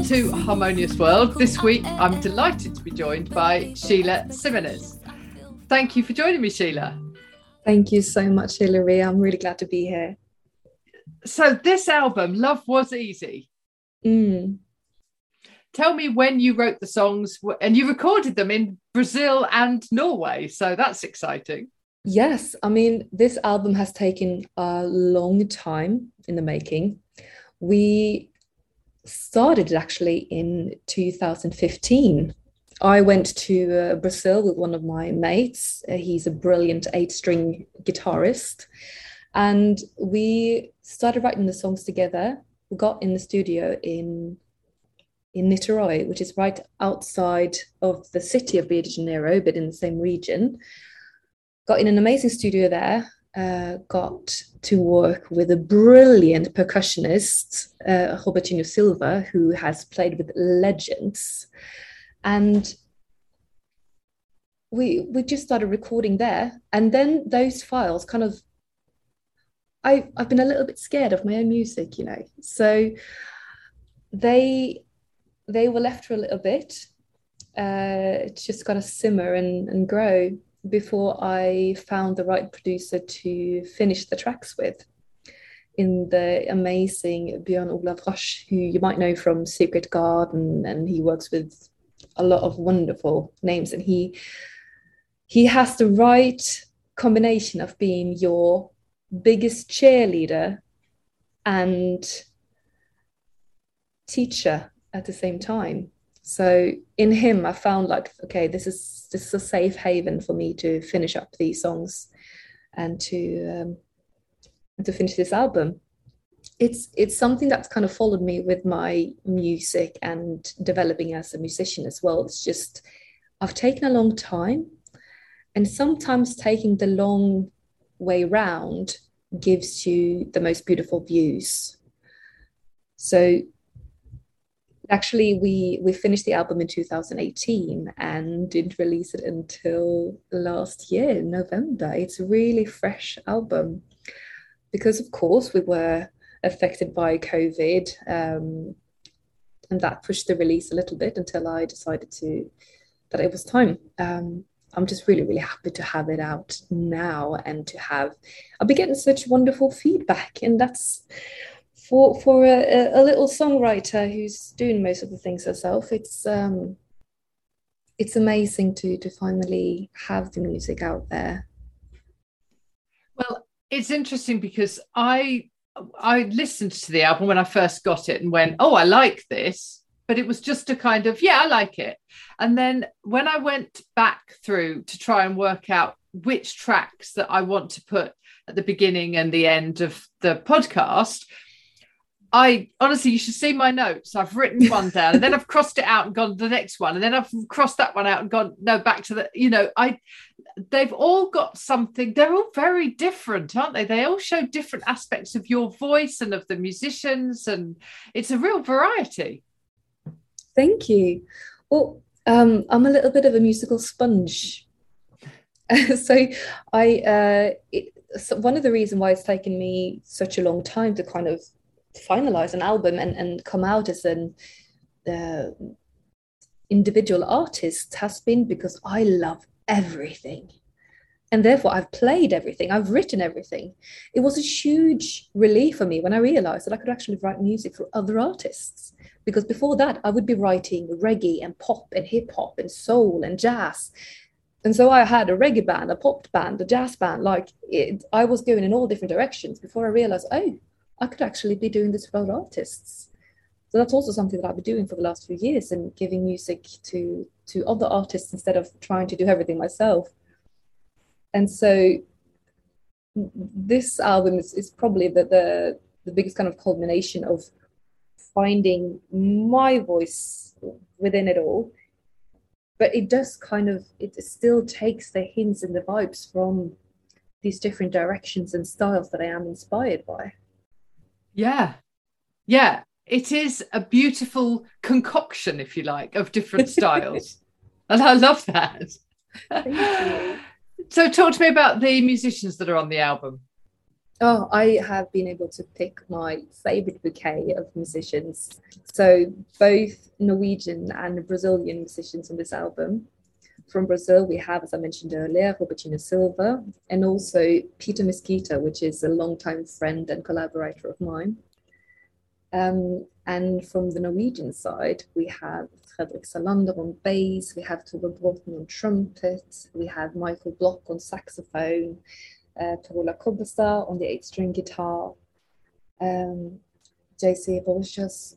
Welcome to Harmonious World. This week, I'm delighted to be joined by Sheila Simones. Thank you for joining me, Sheila. Thank you so much, Hilary. I'm really glad to be here. So, this album, Love Was Easy. Mm. Tell me when you wrote the songs and you recorded them in Brazil and Norway. So, that's exciting. Yes. I mean, this album has taken a long time in the making. We started actually in 2015. I went to uh, Brazil with one of my mates. Uh, he's a brilliant eight string guitarist. And we started writing the songs together. We got in the studio in in Niterói, which is right outside of the city of Rio de Janeiro, but in the same region. Got in an amazing studio there uh, got to work with a brilliant percussionist, uh, Robertinho Silva, who has played with legends. And we we just started recording there. And then those files kind of I, I've been a little bit scared of my own music, you know. So they they were left for a little bit. Uh, it's just got to simmer and, and grow before I found the right producer to finish the tracks with in the amazing Björn Ole Rasch, who you might know from Secret Garden, and he works with a lot of wonderful names. And he he has the right combination of being your biggest cheerleader and teacher at the same time. So in him, I found like, okay, this is this is a safe haven for me to finish up these songs and to um, to finish this album. It's it's something that's kind of followed me with my music and developing as a musician as well. It's just I've taken a long time, and sometimes taking the long way round gives you the most beautiful views. So actually we we finished the album in 2018 and didn't release it until last year november. It's a really fresh album. Because of course we were affected by covid um, and that pushed the release a little bit until i decided to that it was time. Um, i'm just really really happy to have it out now and to have i'll be getting such wonderful feedback and that's for for a, a little songwriter who's doing most of the things herself, it's um, it's amazing to to finally have the music out there. Well, it's interesting because I I listened to the album when I first got it and went, oh, I like this, but it was just a kind of yeah, I like it. And then when I went back through to try and work out which tracks that I want to put at the beginning and the end of the podcast, I honestly, you should see my notes. I've written one down and then I've crossed it out and gone to the next one. And then I've crossed that one out and gone, no, back to the, you know, I, they've all got something. They're all very different, aren't they? They all show different aspects of your voice and of the musicians. And it's a real variety. Thank you. Well, um, I'm a little bit of a musical sponge. so I, uh, it, so one of the reasons why it's taken me such a long time to kind of finalize an album and, and come out as an uh, individual artist has been because I love everything. And therefore, I've played everything, I've written everything. It was a huge relief for me when I realized that I could actually write music for other artists. Because before that, I would be writing reggae and pop and hip hop and soul and jazz. And so I had a reggae band, a pop band, a jazz band. Like it, I was going in all different directions before I realized, oh, I could actually be doing this for other artists. So that's also something that I've been doing for the last few years and giving music to to other artists instead of trying to do everything myself. And so this album is, is probably the, the the biggest kind of culmination of finding my voice within it all but it does kind of it still takes the hints and the vibes from these different directions and styles that i am inspired by yeah. Yeah. It is a beautiful concoction, if you like, of different styles. and I love that. so talk to me about the musicians that are on the album. Oh, I have been able to pick my favorite bouquet of musicians. So both Norwegian and Brazilian musicians on this album. From Brazil, we have, as I mentioned earlier, Robertinho Silva, and also Peter Mesquita, which is a longtime friend and collaborator of mine. Um, and from the Norwegian side, we have Fredrik Salander on bass, we have Tove Bråten on trumpet, we have Michael Block on saxophone, uh, Per-Ola Kobbestad on the eight string guitar, um, JC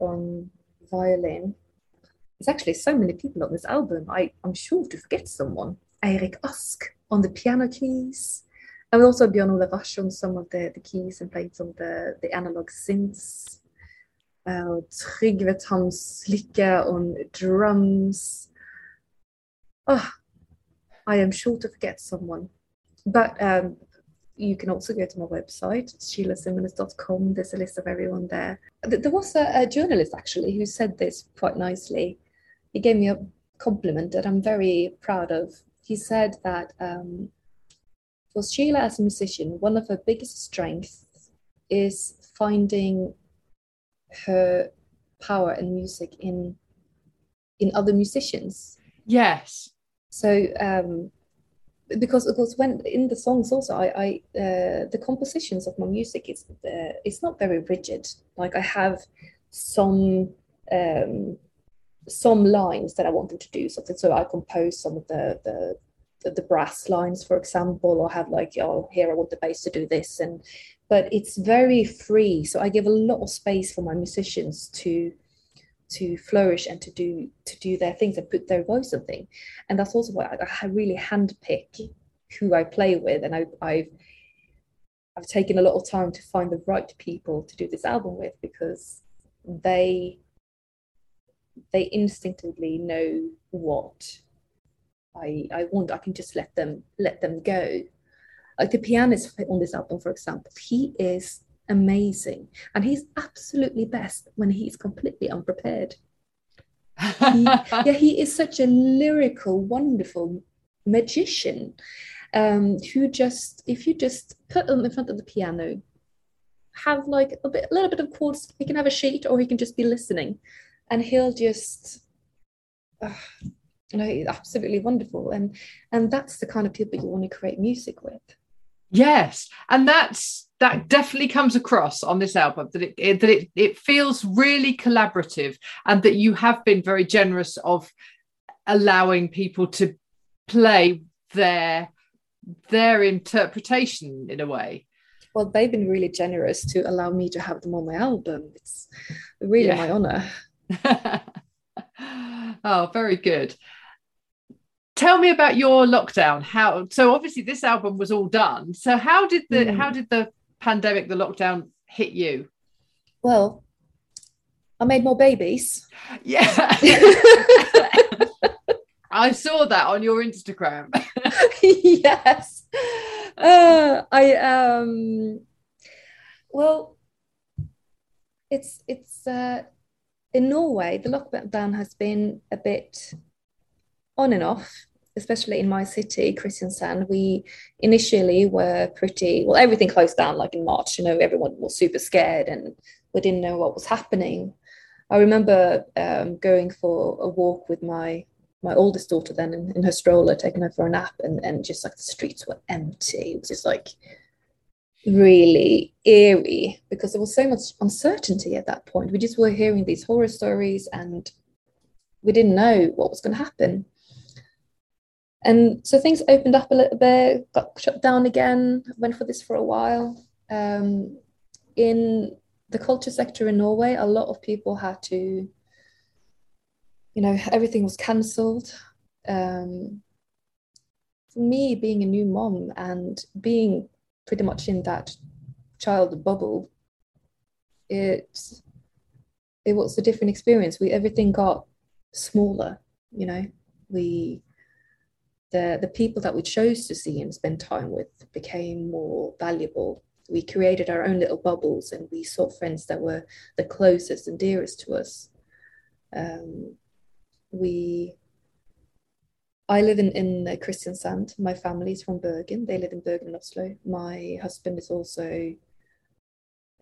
on violin. There's actually so many people on this album, I, I'm sure to forget someone. Eric Ask on the piano keys, and also Björn Ole Rasch on some of the, the keys and plates on the, the analog synths. Uh, Trygve Lykke on drums. Oh, I am sure to forget someone. But um, you can also go to my website, sheilasimmons.com. There's a list of everyone there. There was a, a, journalist actually who said this quite nicely. He gave me a compliment that I'm very proud of. He said that um, for Sheila as a musician, one of her biggest strengths is finding her power and music in in other musicians. Yes. So um, because of course when in the songs also I, I uh, the compositions of my music is uh, it's not very rigid. Like I have some um, some lines that I want them to do something. So I compose some of the the the, brass lines, for example, or have like, oh, here I want the bass to do this, and but it's very free. So I give a lot of space for my musicians to to flourish and to do to do their things and put their voice on thing. And that's also why I, I really handpick who I play with, and I, I've I've taken a lot of time to find the right people to do this album with because they they instinctively know what I I want. I can just let them let them go like the pianist on this album, for example, he is amazing. And he's absolutely best when he's completely unprepared. he, yeah, he is such a lyrical, wonderful magician um, who just, if you just put him in front of the piano, have like a bit, a little bit of chords, he can have a sheet or he can just be listening, and he'll just, uh, you know, absolutely wonderful. And and that's the kind of people you want to create music with. Yes, and that's that definitely comes across on this album that it, it, that it it feels really collaborative and that you have been very generous of allowing people to play their their interpretation in a way. Well, they've been really generous to allow me to have them on my album. It's really yeah. my honor. oh, very good. Tell me about your lockdown. How so obviously this album was all done. So how did the mm. how did the pandemic the lockdown hit you? Well i made more babies. Yeah. I saw that on your instagram. Yes. Uh, i um well it's it's uh in norway the lockdown has been a bit on and off especially in my city, Kristiansand, we initially were pretty well, everything closed down like in March, you know, everyone was super scared and we didn't know what was happening. I remember um, going for a walk with my my oldest daughter then in, in her stroller, taking her for a nap, and, and just like the streets were empty. It was just like really eerie because there was so much uncertainty at that point. We just were hearing these horror stories and we didn't know what was going to happen. And so things opened up a little bit, got shut down again, went for this for a while. Um, in the culture sector in Norway, a lot of people had to, you know, everything was cancelled. Um, for me, being a new mom and being pretty much in that child bubble, it it was a different experience. We everything got smaller, you know. We the, the people that we chose to see and spend time with became more valuable. We created our own little bubbles and we sought friends that were the closest and dearest to us. Um, we I live in, in Kristiansand. My family is from Bergen. They live in Bergen and Oslo. My husband is also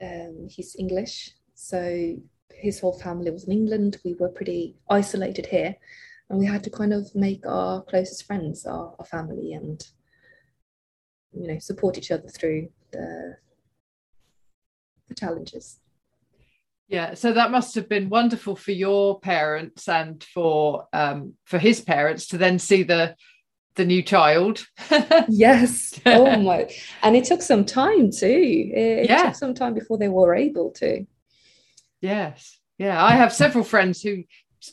um, he's English, so his whole family was in England. We were pretty isolated here, and we had to kind of make our closest friends our, our family and you know support each other through the the challenges. Yeah, so that must have been wonderful for your parents and for um, for his parents to then see the the new child. yes. Oh my! And it took some time too. It, Yeah. took some time before they were able to. Yes. Yeah. I have several friends who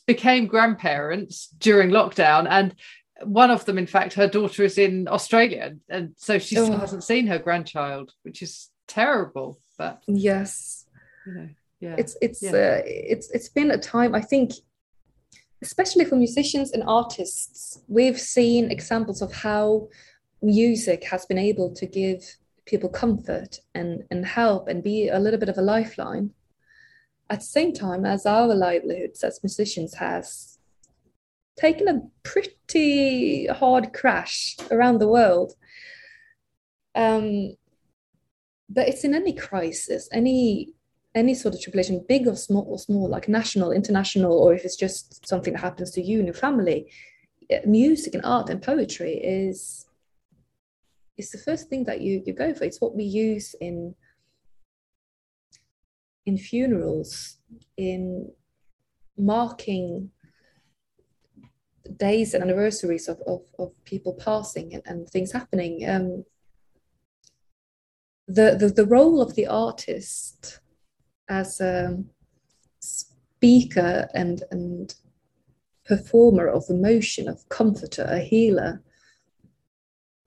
became grandparents during lockdown. And one of them, in fact, her daughter is in Australia. And so she still Oh. hasn't seen her grandchild, which is terrible. But, Yes. you know, yeah. it's it's Yeah. uh, it's it's been a time i think especially for musicians and artists we've seen examples of how music has been able to give people comfort and and help and be a little bit of a lifeline at the same time as our livelihoods as musicians has taken a pretty hard crash around the world um but it's in any crisis any any sort of tribulation, big or small or small, like national, international, or if it's just something that happens to you and your family, eh, music and art and poetry is is the first thing that you you go for. It's what we use in in funerals, in marking days and anniversaries of, of, of people passing and, and things happening. Um, the, the the role of the artist as a speaker and and performer of emotion, of comforter, a healer,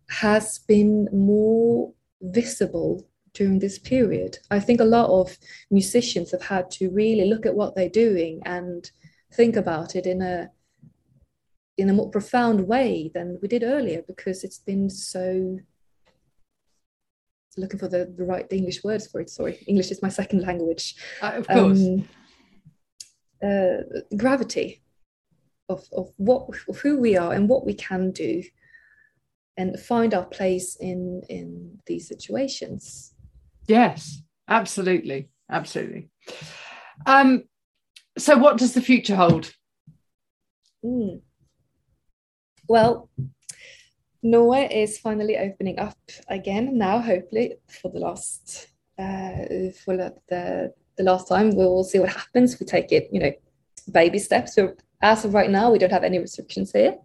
has been more visible during this period. I think a lot of musicians have had to really look at what they're doing and think about it in a in a more profound way than we did earlier because it's been so looking for the, the right English words for it. Sorry, English is my second language. Uh, of course. Um, uh, gravity of, of what of who we are and what we can do and find our place in in these situations. yes, absolutely. Absolutely. Um, so, what does the future hold? Mm. Well, Norway is finally opening up again now, hopefully for the last uh, for the the last time. We will see what happens. We take it, you know, baby steps. So as of right now, we don't have any restrictions here.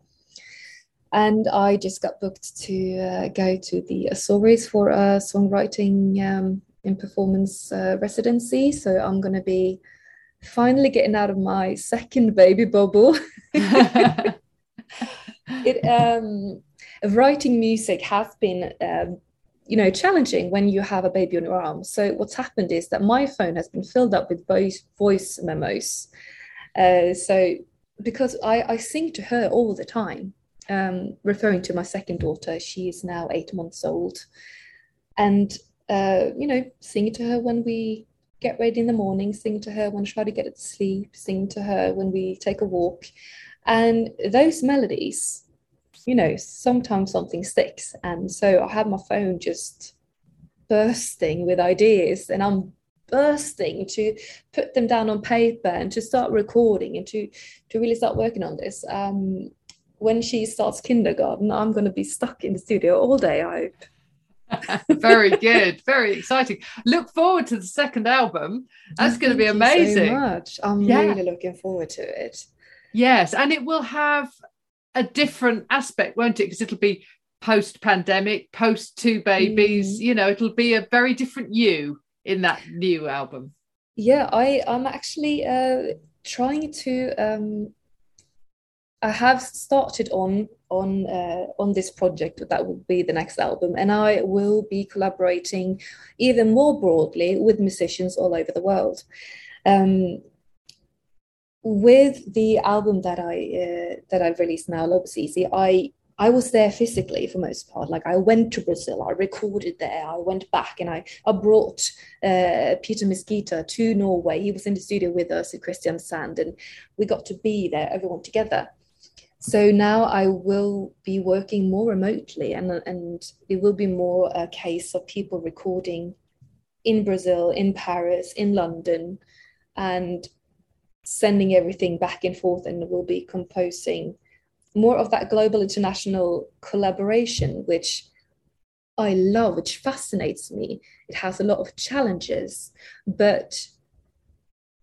And I just got booked to uh, go to the Azores for a songwriting um, and performance uh, residency. So I'm going to be finally getting out of my second baby bubble. it um writing music has been um, you know challenging when you have a baby on your arm. So what's happened is that my phone has been filled up with voice voice memos. Uh, so because I, I sing to her all the time um, referring to my second daughter she is now eight months old. And uh, you know sing to her when we get ready in the morning sing to her when I try to get to sleep sing to her when we take a walk. And those melodies you know sometimes something sticks and so i have my phone just bursting with ideas and i'm bursting to put them down on paper and to start recording and to to really start working on this um when she starts kindergarten i'm going to be stuck in the studio all day i hope very good, very exciting. Look forward to the second album. That's going to be Thank you so amazing. much. i'm Yeah. really looking forward to it Yes, and it will have a different aspect, won't it? Because it'll be post pandemic, post two babies. Mm. You know, it'll be a very different you in that new album. Yeah, I I'm actually uh, trying to. Um, I have started on on uh, on this project that will be the next album, and I will be collaborating even more broadly with musicians all over the world. Um, with the album that I uh, that I've released now, Love Was Easy, I I was there physically for most part. Like I went to Brazil, I recorded there, I went back, and I I brought uh, Peter Mesquita to Norway. He was in the studio with us at Kristiansand, and we got to be there, everyone together. So now I will be working more remotely, and and it will be more a case of people recording in Brazil, in Paris, in London, and sending everything back and forth. And we'll be composing more of that global international collaboration, which I love, which fascinates me. It has a lot of challenges, but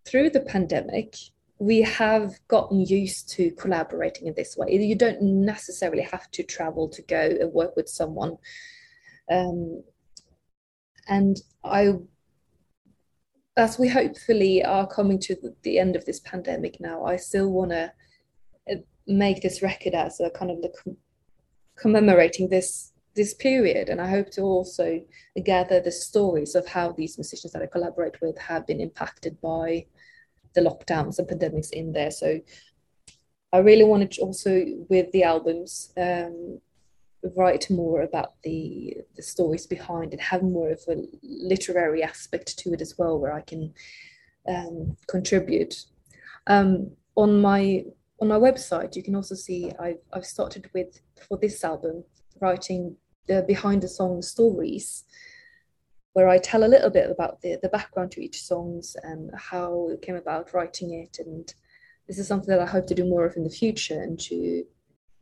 through the pandemic, we have gotten used to collaborating in this way. You don't necessarily have to travel to go and work with someone. Um, and I, as we hopefully are coming to the end of this pandemic now, I still want to uh, make this record as a kind of the commemorating this this period. And i hope to also gather the stories of how these musicians that i collaborate with have been impacted by the lockdowns and pandemics in there. So i really wanted to also with the albums um, write more about the the stories behind it have more of a literary aspect to it as well where i can um, contribute um, on my on my website you can also see I've, I've started with for this album writing the behind the song stories where I tell a little bit about the, the background to each songs and how it came about writing it. And this is something that I hope to do more of in the future and to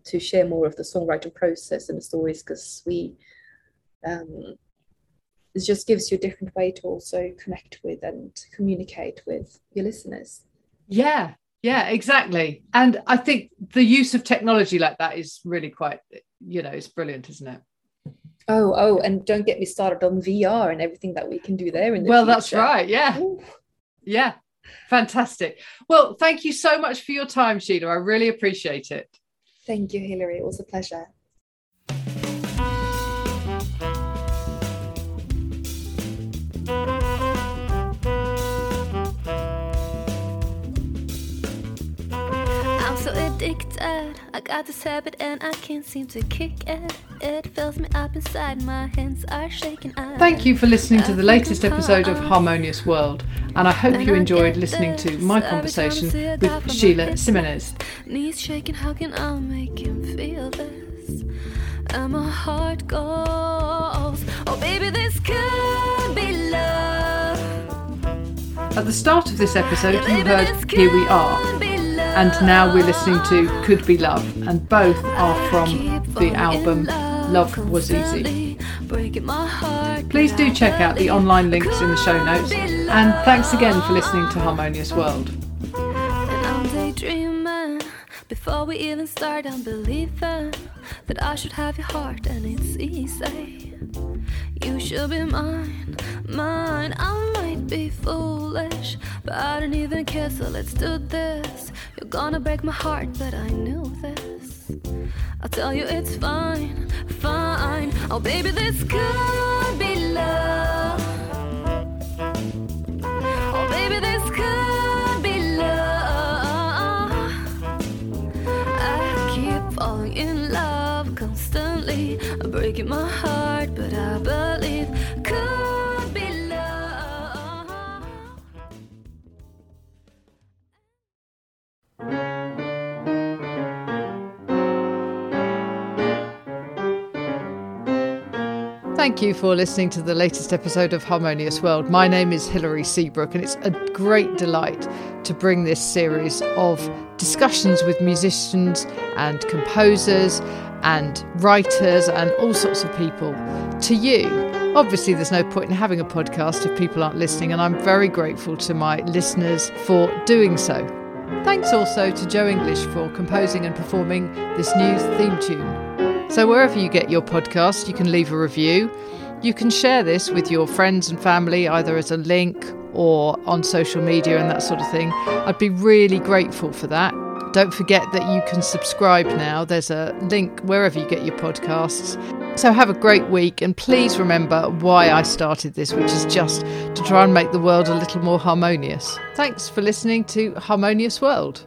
to share more of the songwriting process and the stories because we um, it just gives you a different way to also connect with and communicate with your listeners. Yeah, yeah, exactly. And I think the use of technology like that is really quite, you know, it's brilliant, isn't it? Oh, oh, and don't get me started on VR and everything that we can do there. In the well, future. that's right. Yeah. Ooh. Yeah. Fantastic. Well, thank you so much for your time, Sheila. I really appreciate it. Thank you, Hilary. It was a pleasure. Addicted. I got this habit and I can't seem to kick it. It fills me up inside. My hands are shaking. Thank you for listening to the latest episode of Harmonious World, and I hope you enjoyed listening to my conversation with Sheila Ximenez. Knees shaking, how can I make him feel this? And my heart goes, Oh, baby, this could be love. At the start of this episode, you heard Here We Are and now we're listening to Could Be Love, and both are from the album Love Was Easy. Please do check out the online links in the show notes, and thanks again for listening to Harmonious World. Before we even start, I'm believing that I should have your heart, and it's easy. You should be mine, mine. I might be foolish, but I don't even care, so let's do this. You're gonna break my heart, but I knew this. I'll tell you it's fine, fine. Oh, baby, this could be love. Oh, baby, this could constantly, breaking my heart, but I believe. Could Thank you for listening to the latest episode of Harmonious World. My name is Hilary Seabrook, and it's a great delight to bring this series of discussions with musicians and composers and writers and all sorts of people to you. Obviously, there's no point in having a podcast if people aren't listening, and I'm very grateful to my listeners for doing so. Thanks also to Joe English for composing and performing this new theme tune. So, wherever you get your podcast, you can leave a review. You can share this with your friends and family, either as a link or on social media and that sort of thing. I'd be really grateful for that. Don't forget that you can subscribe now. There's a link wherever you get your podcasts. So, have a great week, and please remember why I started this, which is just to try and make the world a little more harmonious. Thanks for listening to Harmonious World.